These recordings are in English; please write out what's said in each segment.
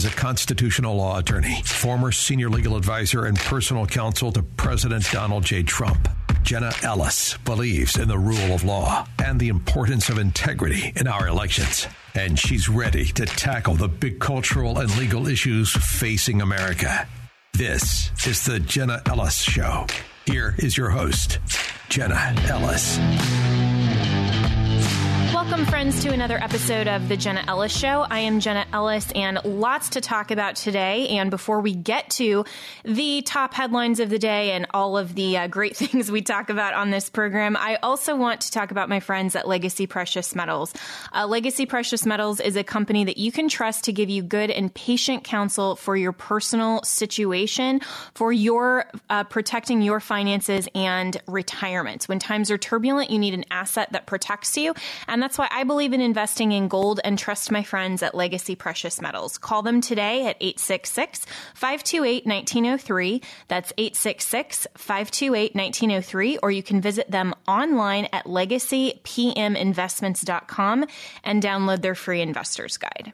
As a constitutional law attorney, former senior legal advisor, and personal counsel to President Donald J. Trump, Jenna Ellis believes in the rule of law and the importance of integrity in our elections. And she's ready to tackle the big cultural and legal issues facing America. This is the Jenna Ellis Show. Here is your host, Jenna Ellis. Welcome, friends, to another episode of The Jenna Ellis Show. I am Jenna Ellis, and lots to talk about today. And before we get to the top headlines of the day and all of the uh, great things we talk about on this program, I also want to talk about my friends at Legacy Precious Metals. Uh, Legacy Precious Metals is a company that you can trust to give you good and patient counsel for your personal situation, for your uh, protecting your finances and retirement. When times are turbulent, you need an asset that protects you. And that's why I believe in investing in gold and trust my friends at Legacy Precious Metals. Call them today at 866 528 1903. That's 866 528 1903. Or you can visit them online at legacypminvestments.com and download their free investor's guide.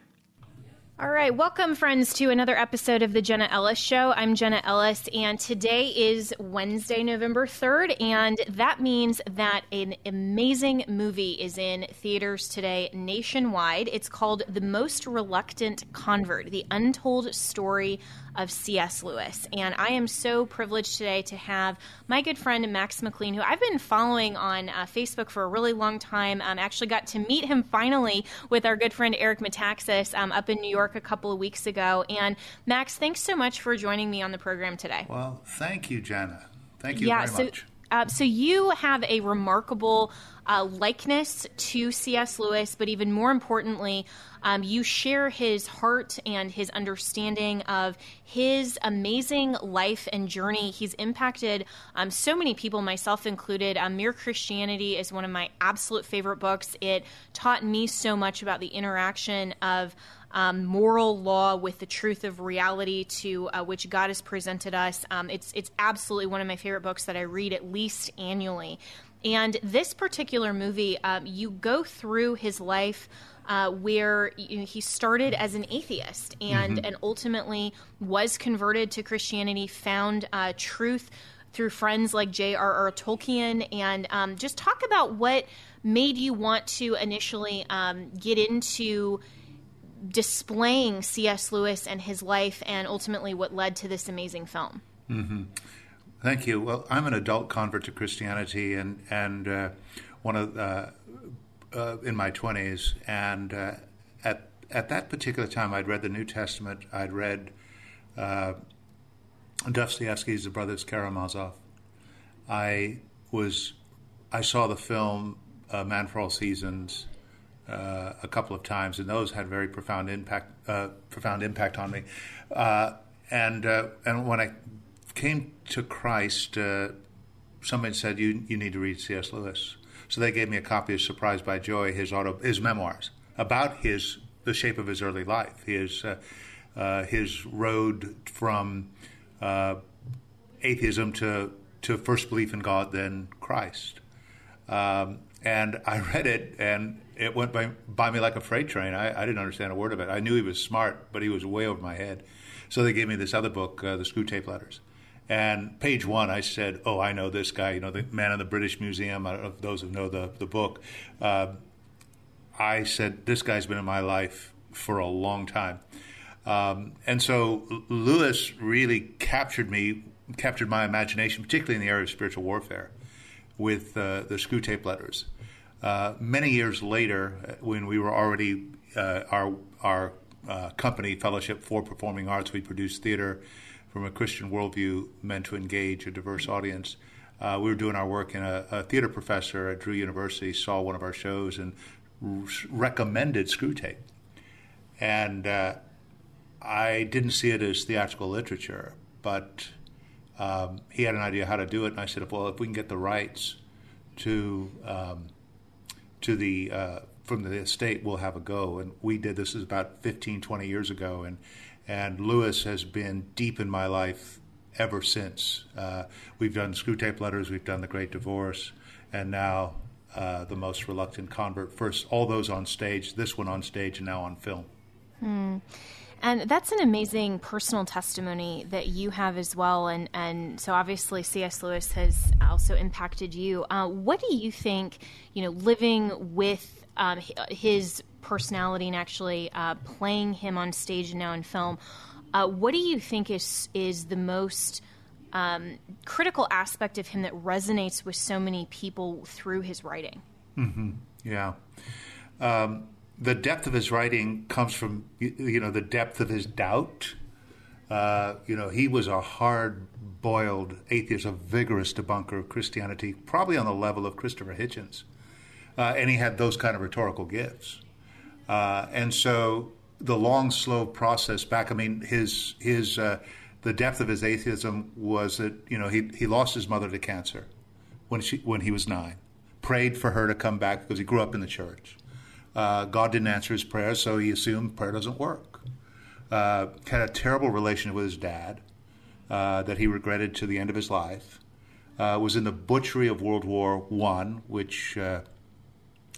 All right, welcome, friends, to another episode of the Jenna Ellis Show. I'm Jenna Ellis, and today is Wednesday, November 3rd, and that means that an amazing movie is in theaters today nationwide. It's called The Most Reluctant Convert The Untold Story of C.S. Lewis. And I am so privileged today to have my good friend Max McLean, who I've been following on uh, Facebook for a really long time. Um, actually got to meet him finally with our good friend Eric Metaxas um, up in New York a couple of weeks ago. And Max, thanks so much for joining me on the program today. Well, thank you, Jenna. Thank you yeah, very so, much. Uh, so you have a remarkable uh, likeness to C.S. Lewis, but even more importantly, um, you share his heart and his understanding of his amazing life and journey. He's impacted um, so many people, myself included. Um, Mere Christianity is one of my absolute favorite books. It taught me so much about the interaction of um, moral law with the truth of reality to uh, which God has presented us. Um, it's it's absolutely one of my favorite books that I read at least annually. And this particular movie, um, you go through his life. Uh, where you know, he started as an atheist and Mm-hmm. and ultimately was converted to Christianity, found uh, truth through friends like J.R.R. Tolkien, and um, just talk about what made you want to initially um, get into displaying C.S. Lewis and his life, and ultimately what led to this amazing film. Thank you. Well, I'm an adult convert to Christianity, and and uh, one of uh, uh, in my 20s, and uh, at at that particular time, I'd read the New Testament. I'd read uh, Dostoevsky's The Brothers Karamazov. I was I saw the film uh, Man for All Seasons uh, a couple of times, and those had very profound impact uh, profound impact on me. Uh, and uh, and when I came to Christ, uh, somebody said you you need to read C.S. Lewis. So they gave me a copy of Surprised by Joy, his auto his memoirs about his the shape of his early life, his uh, uh, his road from uh, atheism to to first belief in God, then Christ. Um, and I read it, and it went by, by me like a freight train. I, I didn't understand a word of it. I knew he was smart, but he was way over my head. So they gave me this other book, uh, the Screwtape Letters. And page one, I said, "Oh, I know this guy. You know, the man in the British Museum. I don't know if those who know the the book." Uh, I said, "This guy's been in my life for a long time." Um, and so Lewis really captured me, captured my imagination, particularly in the area of spiritual warfare, with uh, the Screwtape Letters. Uh, many years later, uh, when we were already uh, our our uh, company, Fellowship for Performing Arts, we produced theater from a Christian worldview meant to engage a diverse audience. Uh, we were doing our work, and a, a theater professor at Drew University saw one of our shows and recommended Screwtape. and uh, I didn't see it as theatrical literature, but um, he had an idea how to do it, and I said, well, if we can get the rights to um, to the uh, from the estate, we'll have a go. And we did this is about 15, 20 years ago, and and Lewis has been deep in my life ever since. Uh, we've done Screwtape Letters, we've done The Great Divorce, and now uh, The Most Reluctant Convert. First, all those on stage, this one on stage, and now on film. Hmm. And that's an amazing personal testimony that you have as well. And, and so obviously C.S. Lewis has also impacted you. Uh, what do you think, you know, living with um, his personality and actually uh, playing him on stage and now in film, uh, what do you think is, is the most um, critical aspect of him that resonates with so many people through his writing? Mm-hmm. Yeah. Um, the depth of his writing comes from you know the depth of his doubt. Uh, you know, he was a hard-boiled atheist, a vigorous debunker of Christianity, probably on the level of Christopher Hitchens, uh, and he had those kind of rhetorical gifts. Uh, and so the long, slow process back. I mean, his his uh, the depth of his atheism was that you know he he lost his mother to cancer when she when he was nine. Prayed for her to come back because he grew up in the church uh, God didn't answer his prayers, so he assumed prayer doesn't work. Uh, had a terrible relationship with his dad uh, that he regretted to the end of his life. Uh, was in the butchery of World War One, which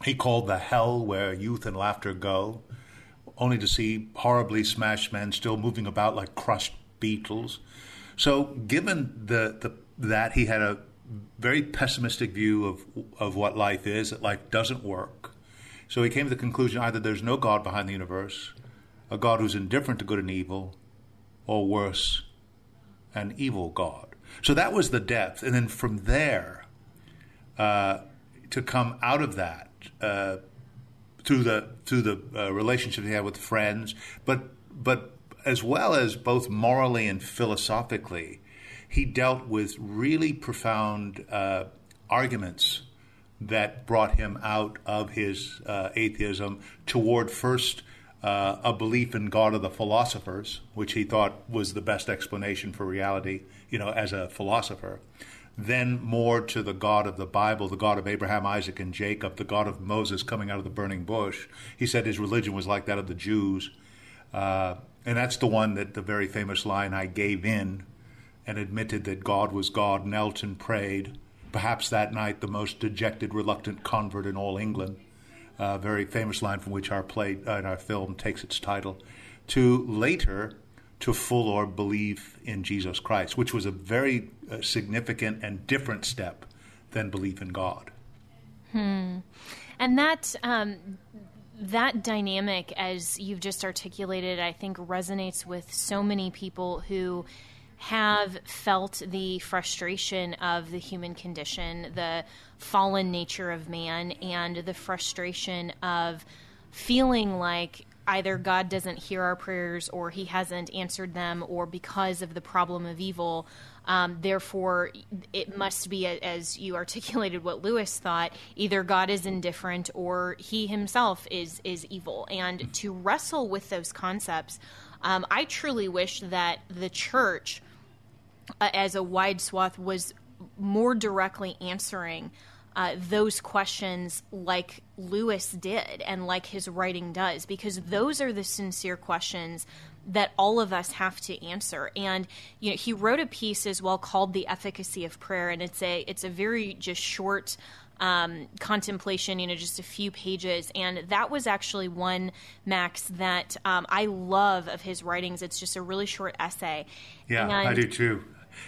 he called the hell where youth and laughter go, only to see horribly smashed men still moving about like crushed beetles. So, given the, the that he had a very pessimistic view of of what life is, that life doesn't work, so he came to the conclusion either there's no God behind the universe, a God who's indifferent to good and evil, or worse, an evil God. So that was the depth. And then from there, uh, to come out of that uh, through the through the uh, relationship he had with friends, but but as well as both morally and philosophically, he dealt with really profound uh, arguments that brought him out of his uh, atheism toward first uh, a belief in God of the philosophers, which he thought was the best explanation for reality, you know, as a philosopher. Then more to the God of the Bible, the God of Abraham, Isaac, and Jacob, the God of Moses coming out of the burning bush. He said his religion was like that of the Jews. Uh, and that's the one that the very famous line, I gave in and admitted that God was God, knelt and prayed perhaps that night the most dejected, reluctant convert in all England. A very famous line from which our play uh, in our film takes its title. To later, to full or belief in Jesus Christ, which was a very uh, significant and different step than belief in God. Hmm. And that um, that dynamic, as you've just articulated, I think resonates with so many people who have felt the frustration of the human condition, the fallen nature of man, and the frustration of feeling like either God doesn't hear our prayers or he hasn't answered them, or because of the problem of evil. Um, therefore, it must be, as you articulated what Lewis thought, either God is indifferent or he himself is, is evil. And to wrestle with those concepts, um, I truly wish that the church uh, as a wide swath was more directly answering uh, those questions like Lewis did and like his writing does, because those are the sincere questions that all of us have to answer. And you know, he wrote a piece as well called "The Efficacy of Prayer," and it's a it's a very just short. Um, contemplation, you know, just a few pages. And that was actually one, Max, that um, I love of his writings. It's just a really short essay. Yeah, and, I do too.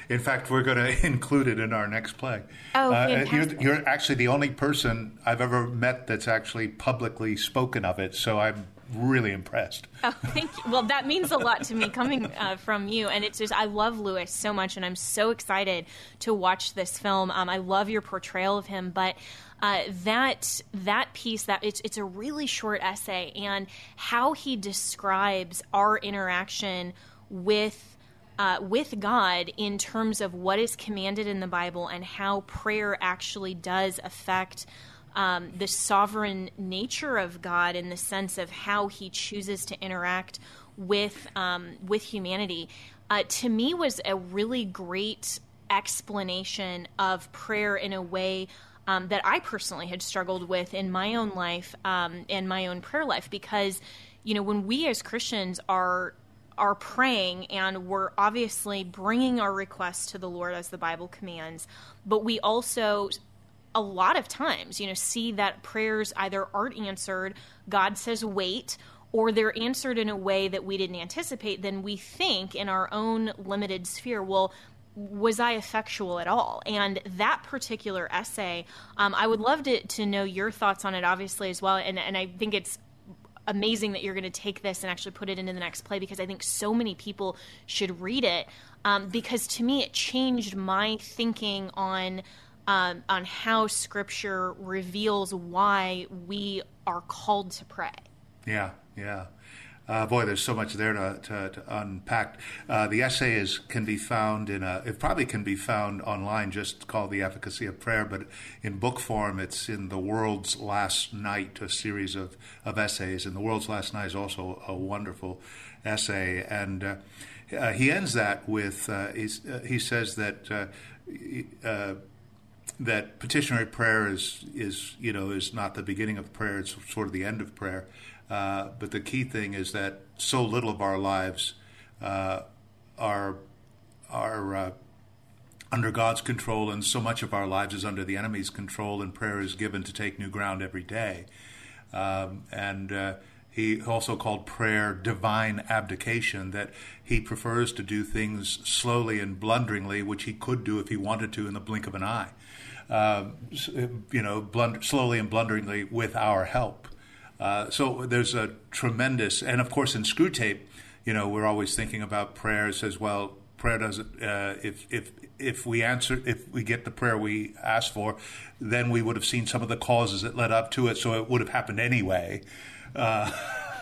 In fact, we're going to include it in our next play. Oh, uh. You're, you're, actually the only person I've ever met that's actually publicly spoken of it, so I'm really impressed. Oh, thank you. Well, that means a lot to me coming uh, from you. And it's just, I love Lewis so much, and I'm so excited to watch this film. Um, I love your portrayal of him, but. Uh, that that piece that it's it's a really short essay and how he describes our interaction with uh, with God in terms of what is commanded in the Bible and how prayer actually does affect um, the sovereign nature of God in the sense of how He chooses to interact with um, with humanity, uh, to me was a really great explanation of prayer in a way um, that I personally had struggled with in my own life um, and my own prayer life because you know when we as Christians are are praying and we're obviously bringing our requests to the Lord as the Bible commands, but we also a lot of times, you know, see that prayers either aren't answered, God says wait, or they're answered in a way that we didn't anticipate, then we think in our own limited sphere, well, was I effectual at all? And that particular essay, um, I would love to, to know your thoughts on it, obviously, as well. And, and I think it's amazing that you're going to take this and actually put it into the next play because I think so many people should read it. Um, because to me, it changed my thinking on um, on how Scripture reveals why we are called to pray. Yeah, yeah. Uh, boy, there's so much there to, to, to unpack. Uh, the essay is can be found in a. It probably can be found online, just called "The Efficacy of Prayer." But in book form, it's in the World's Last Night, a series of, of essays. And the World's Last Night is also a wonderful essay. And uh, uh he ends that with uh, uh, he says that that petitionary prayer is is you know is not the beginning of prayer; it's sort of the end of prayer. Uh, but the key thing is that so little of our lives uh, are are uh, under God's control, and so much of our lives is under the enemy's control. And prayer is given to take new ground every day. Um, and uh, he also called prayer divine abdication, that he prefers to do things slowly and blunderingly, which he could do if he wanted to in the blink of an eye uh, you know, blunder, slowly and blunderingly with our help. Uh, so there's a tremendous, and of course in Screwtape, you know, we're always thinking about prayers as well. Prayer doesn't. Uh, if if if we answer, if we get the prayer we asked for, then we would have seen some of the causes that led up to it. So it would have happened anyway. Uh,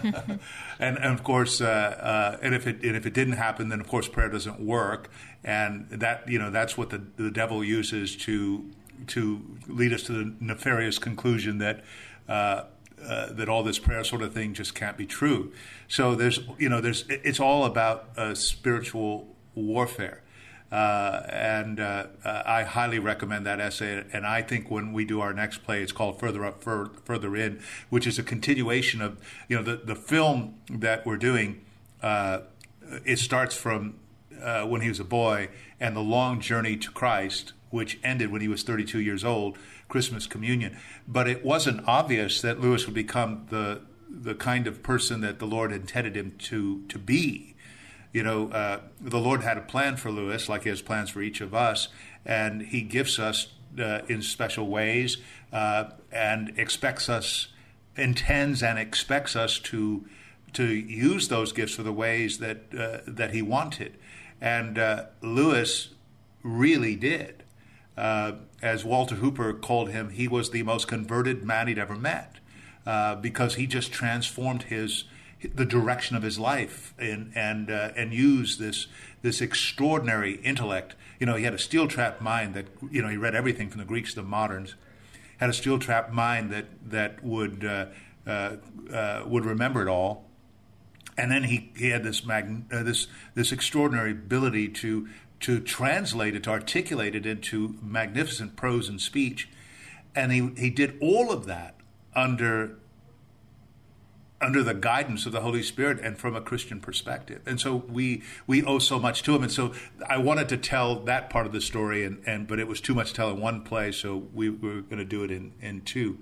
and, and, of course, uh, uh, and if it and if it didn't happen, then of course prayer doesn't work, and that you know that's what the the devil uses to to lead us to the nefarious conclusion that uh, that all this prayer sort of thing just can't be true. So there's you know there's it's all about uh, spiritual warfare. Uh, and uh, uh, I highly recommend that essay. And I think when we do our next play, it's called "Further Up, Fur- Further In," which is a continuation of you know the the film that we're doing. it starts from when he was a boy and the long journey to Christ, which ended when he was 32 years old, Christmas communion. But it wasn't obvious that Lewis would become the the kind of person that the Lord intended him to to be. You know, uh, the Lord had a plan for Lewis, like He has plans for each of us, and He gifts us uh, in special ways, uh, and expects us, intends and expects us to to use those gifts for the ways that uh, that He wanted. And uh, Lewis really did. Uh, as Walter Hooper called him, he was the most converted man he'd ever met uh, because he just transformed his the direction of his life and and uh, and used this this extraordinary intellect. You know, he had a steel trap mind that you know he read everything from the Greeks to the moderns. Had a steel trap mind that that would uh, uh, uh, would remember it all and then he, he had this mag, uh, this this extraordinary ability to to translate it, to articulate it into magnificent prose and speech. And he, he did all of that under under the guidance of the Holy Spirit and from a Christian perspective. And so we we owe so much to him. And so I wanted to tell that part of the story, and, and but it was too much to tell in one play, so we, we were going to do it in, in two.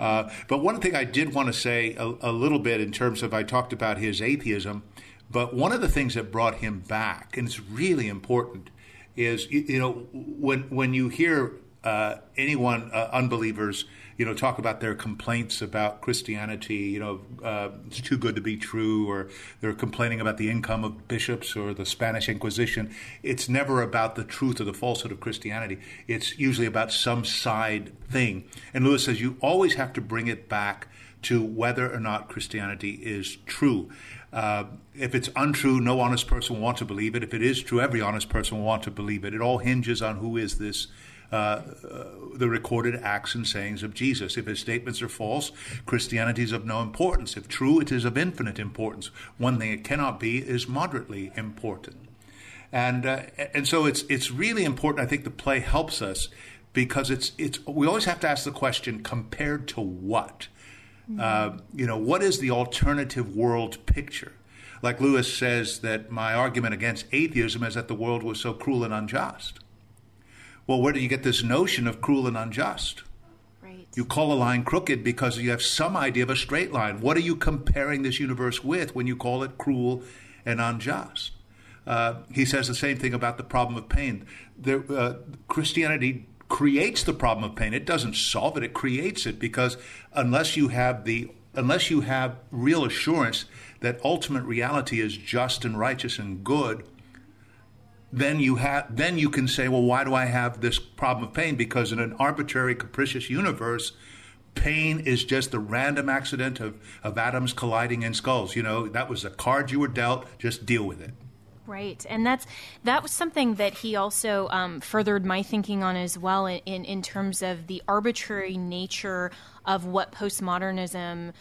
Uh, but one thing I did want to say a, a little bit in terms of I talked about his atheism. But one of the things that brought him back, and it's really important, is you, know when when you hear uh, anyone uh, unbelievers you know talk about their complaints about Christianity, you know uh, it's too good to be true, or they're complaining about the income of bishops or the Spanish Inquisition. It's never about the truth or the falsehood of Christianity. It's usually about some side thing. And Lewis says you always have to bring it back to whether or not Christianity is true. Uh, if it's untrue, no honest person will want to believe it. If it is true, every honest person will want to believe it. It all hinges on who is this uh, uh, the recorded acts and sayings of Jesus. If his statements are false, Christianity is of no importance. If true, it is of infinite importance. One thing it cannot be is moderately important. And uh, and so it's it's really important. I think the play helps us because it's it's we always have to ask the question compared to what. Uh, you know, what is the alternative world picture? Like Lewis says that my argument against atheism is that the world was so cruel and unjust. Well, where do you get this notion of cruel and unjust? Right. You call a line crooked because you have some idea of a straight line. What are you comparing this universe with when you call it cruel and unjust? Uh, he says the same thing about the problem of pain. There, uh, Christianity creates the problem of pain. It doesn't solve it; it creates it because unless you have the unless you have real assurance that ultimate reality is just and righteous and good, then you have then you can say, well, why do I have this problem of pain? Because in an arbitrary, capricious universe, pain is just the random accident of, of atoms colliding in skulls. You know, that was the card you were dealt, just deal with it. Right, and that's that was something that he also um, furthered my thinking on as well in, in, in terms of the arbitrary nature of what postmodernism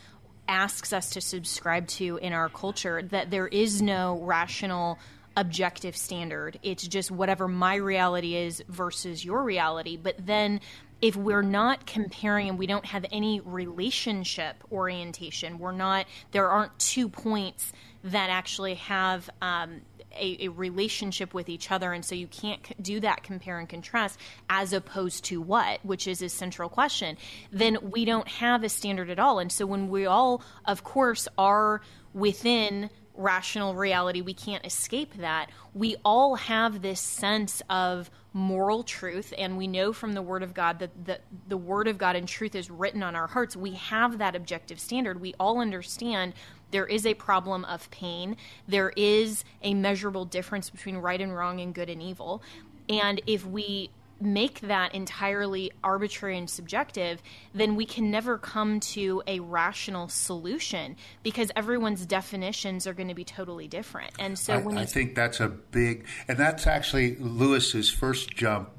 asks us to subscribe to in our culture that there is no rational objective standard. It's just whatever my reality is versus your reality. But then if we're not comparing and we don't have any relationship orientation, we're not, there aren't two points that actually have um, a, a, relationship with each other, and so you can't do that compare and contrast as opposed to what, which is a central question, then we don't have a standard at all. And so when we all, of course, are within rational reality, we can't escape that. We all have this sense of moral truth, and we know from the Word of God that the, the Word of God and truth is written on our hearts. We have that objective standard. We all understand there is a problem of pain. There is a measurable difference between right and wrong and good and evil. And if we make that entirely arbitrary and subjective, then we can never come to a rational solution because everyone's definitions are going to be totally different. And so, I, I think that's a big, and that's actually Lewis's first jump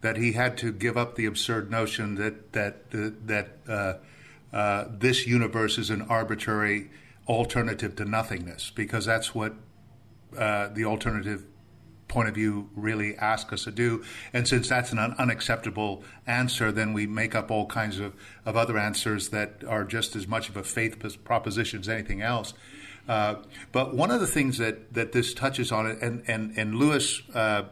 that he had to give up the absurd notion that that that uh, uh, this universe is an arbitrary alternative to nothingness, because that's what uh, the alternative point of view really ask us to do. And since that's an un- unacceptable answer, then we make up all kinds of, of other answers that are just as much of a faith proposition as anything else. Uh, but one of the things that, that this touches on, and, and, and Lewis, uh,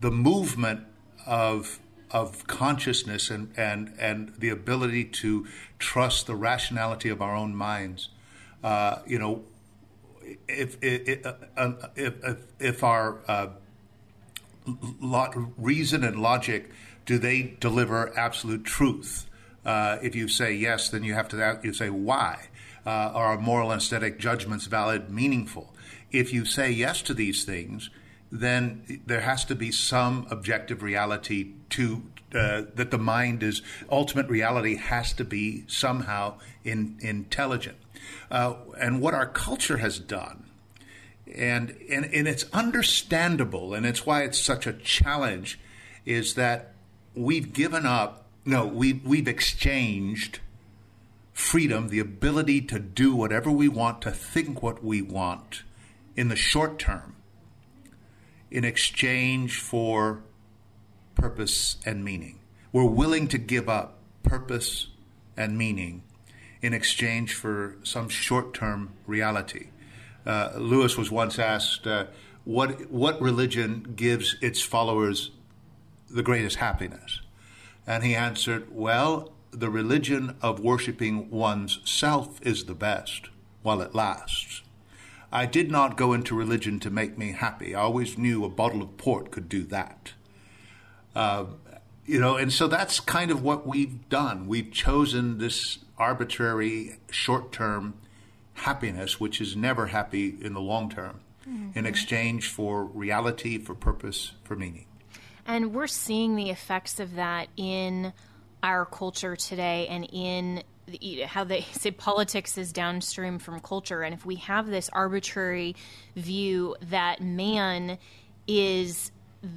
the movement of of consciousness and, and, and the ability to trust the rationality of our own minds uh, you know, if if uh, uh, if, if our uh, reason and logic do they deliver absolute truth? Uh, if you say yes, then you have to you say why. Uh, are moral and aesthetic judgments valid, meaningful? If you say yes to these things, then there has to be some objective reality to uh, that the mind is ultimate reality has to be somehow in, intelligent. Uh, and what our culture has done, and, and, and it's understandable, and it's why it's such a challenge, is that we've given up, no, we, we've exchanged freedom, the ability to do whatever we want, to think what we want in the short term, in exchange for purpose and meaning. We're willing to give up purpose and meaning in exchange for some short term reality. Uh, Lewis was once asked, uh, what, what religion gives its followers the greatest happiness? And he answered, Well, the religion of worshiping one's self is the best while it lasts. I did not go into religion to make me happy. I always knew a bottle of port could do that. Uh, you know, and so that's kind of what we've done. We've chosen this arbitrary short term happiness, which is never happy in the long term, mm-hmm. in exchange for reality, for purpose, for meaning. And we're seeing the effects of that in our culture today and in the, how they say politics is downstream from culture. And if we have this arbitrary view that man is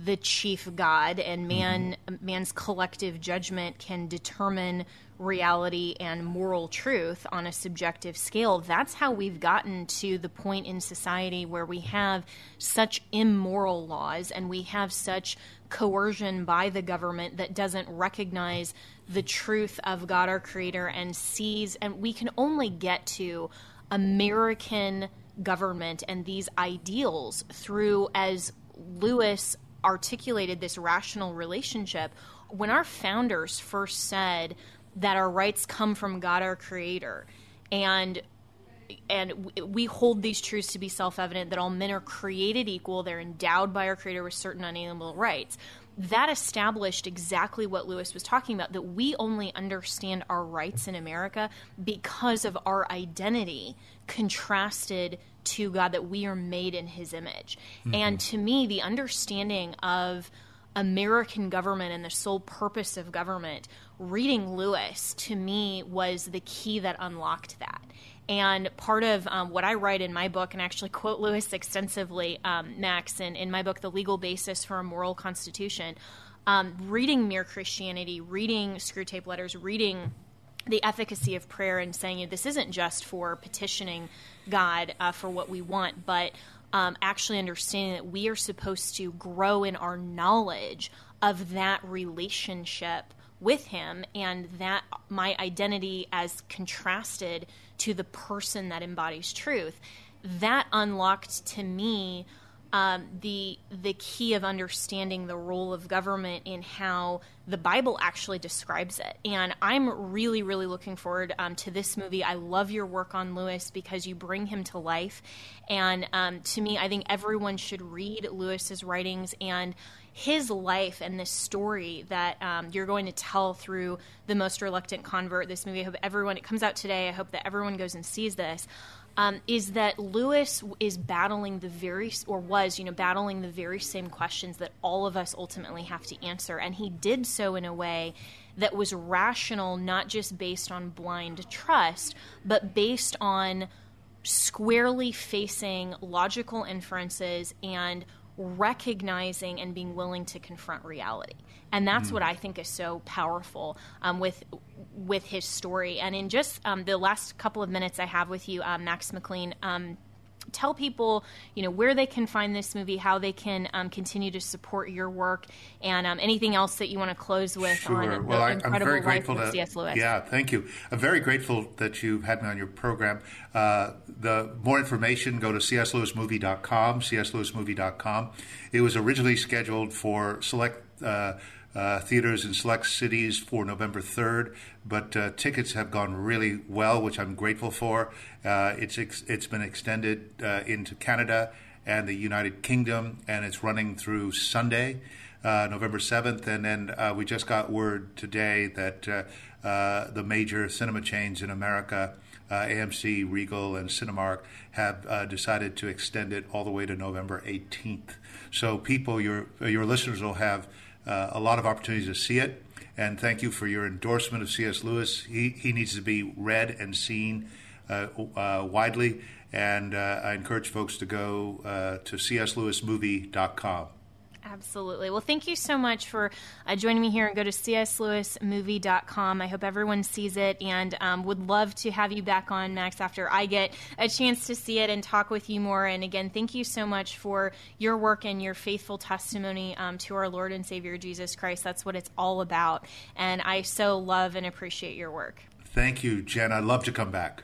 the chief God and man mm-hmm. man's collective judgment can determine reality and moral truth on a subjective scale. That's how we've gotten to the point in society where we have such immoral laws and we have such coercion by the government that doesn't recognize the truth of God our creator and sees and we can only get to American government and these ideals through as Lewis articulated this rational relationship when our founders first said that our rights come from God our creator and and we hold these truths to be self-evident that all men are created equal they're endowed by our creator with certain unalienable rights that established exactly what Lewis was talking about that we only understand our rights in America because of our identity contrasted to God that we are made in his image. Mm-hmm. And to me the understanding of American government and the sole purpose of government, reading Lewis to me was the key that unlocked that. And part of um, what I write in my book, and actually quote Lewis extensively, um, Max, in, in my book, The Legal Basis for a Moral Constitution, um, reading Mere Christianity, reading Screwtape Letters, reading the efficacy of prayer, and saying this isn't just for petitioning God uh, for what we want, but um, actually understanding that we are supposed to grow in our knowledge of that relationship with him and that my identity as contrasted to the person that embodies truth. That unlocked to me um, the the key of understanding the role of government in how the Bible actually describes it. And I'm really, really looking forward um, to this movie. I love your work on Lewis because you bring him to life. And um, to me, I think everyone should read Lewis's writings and his life and this story that um, you're going to tell through the most reluctant convert. This movie. I hope everyone. It comes out today. I hope that everyone goes and sees this um, is that Lewis is battling the very, or was, you know, battling the very same questions that all of us ultimately have to answer. And he did so in a way that was rational, not just based on blind trust, but based on squarely facing logical inferences and recognizing and being willing to confront reality and that's mm. what I think is so powerful um, with with his story. And in just um, the last couple of minutes I have with you, um, Max McLean. Tell people, you know, where they can find this movie, how they can um, continue to support your work, and um, anything else that you want to close with sure. on well, I, am very grateful to C.S. Lewis. Yeah, thank you. I'm very grateful that you've had me on your program. Uh, the more information, go to cslewismovie.com, cslewismovie.com. It was originally scheduled for select. Uh, uh, theaters in select cities for November 3rd, but uh, tickets have gone really well, which I'm grateful for. Uh, it's ex- it's been extended uh, into Canada and the United Kingdom, and it's running through Sunday, uh, November 7th. And then uh, we just got word today that the major cinema chains in America. AMC, Regal, and Cinemark have decided to extend it all the way to November 18th. So, people, your your listeners will have uh, a lot of opportunities to see it. And thank you for your endorsement of C.S. Lewis. He, he needs to be read and seen uh, uh, widely. And uh, I encourage folks to go to cslewismovie.com. Absolutely. Well, thank you so much for uh, joining me here and go to cslewismovie.com. I hope everyone sees it and um, would love to have you back on, Max, after I get a chance to see it and talk with you more. And again, thank you so much for your work and your faithful testimony um, to our Lord and Savior Jesus Christ. That's what it's all about. And I so love and appreciate your work. Thank you, Jen. I'd love to come back.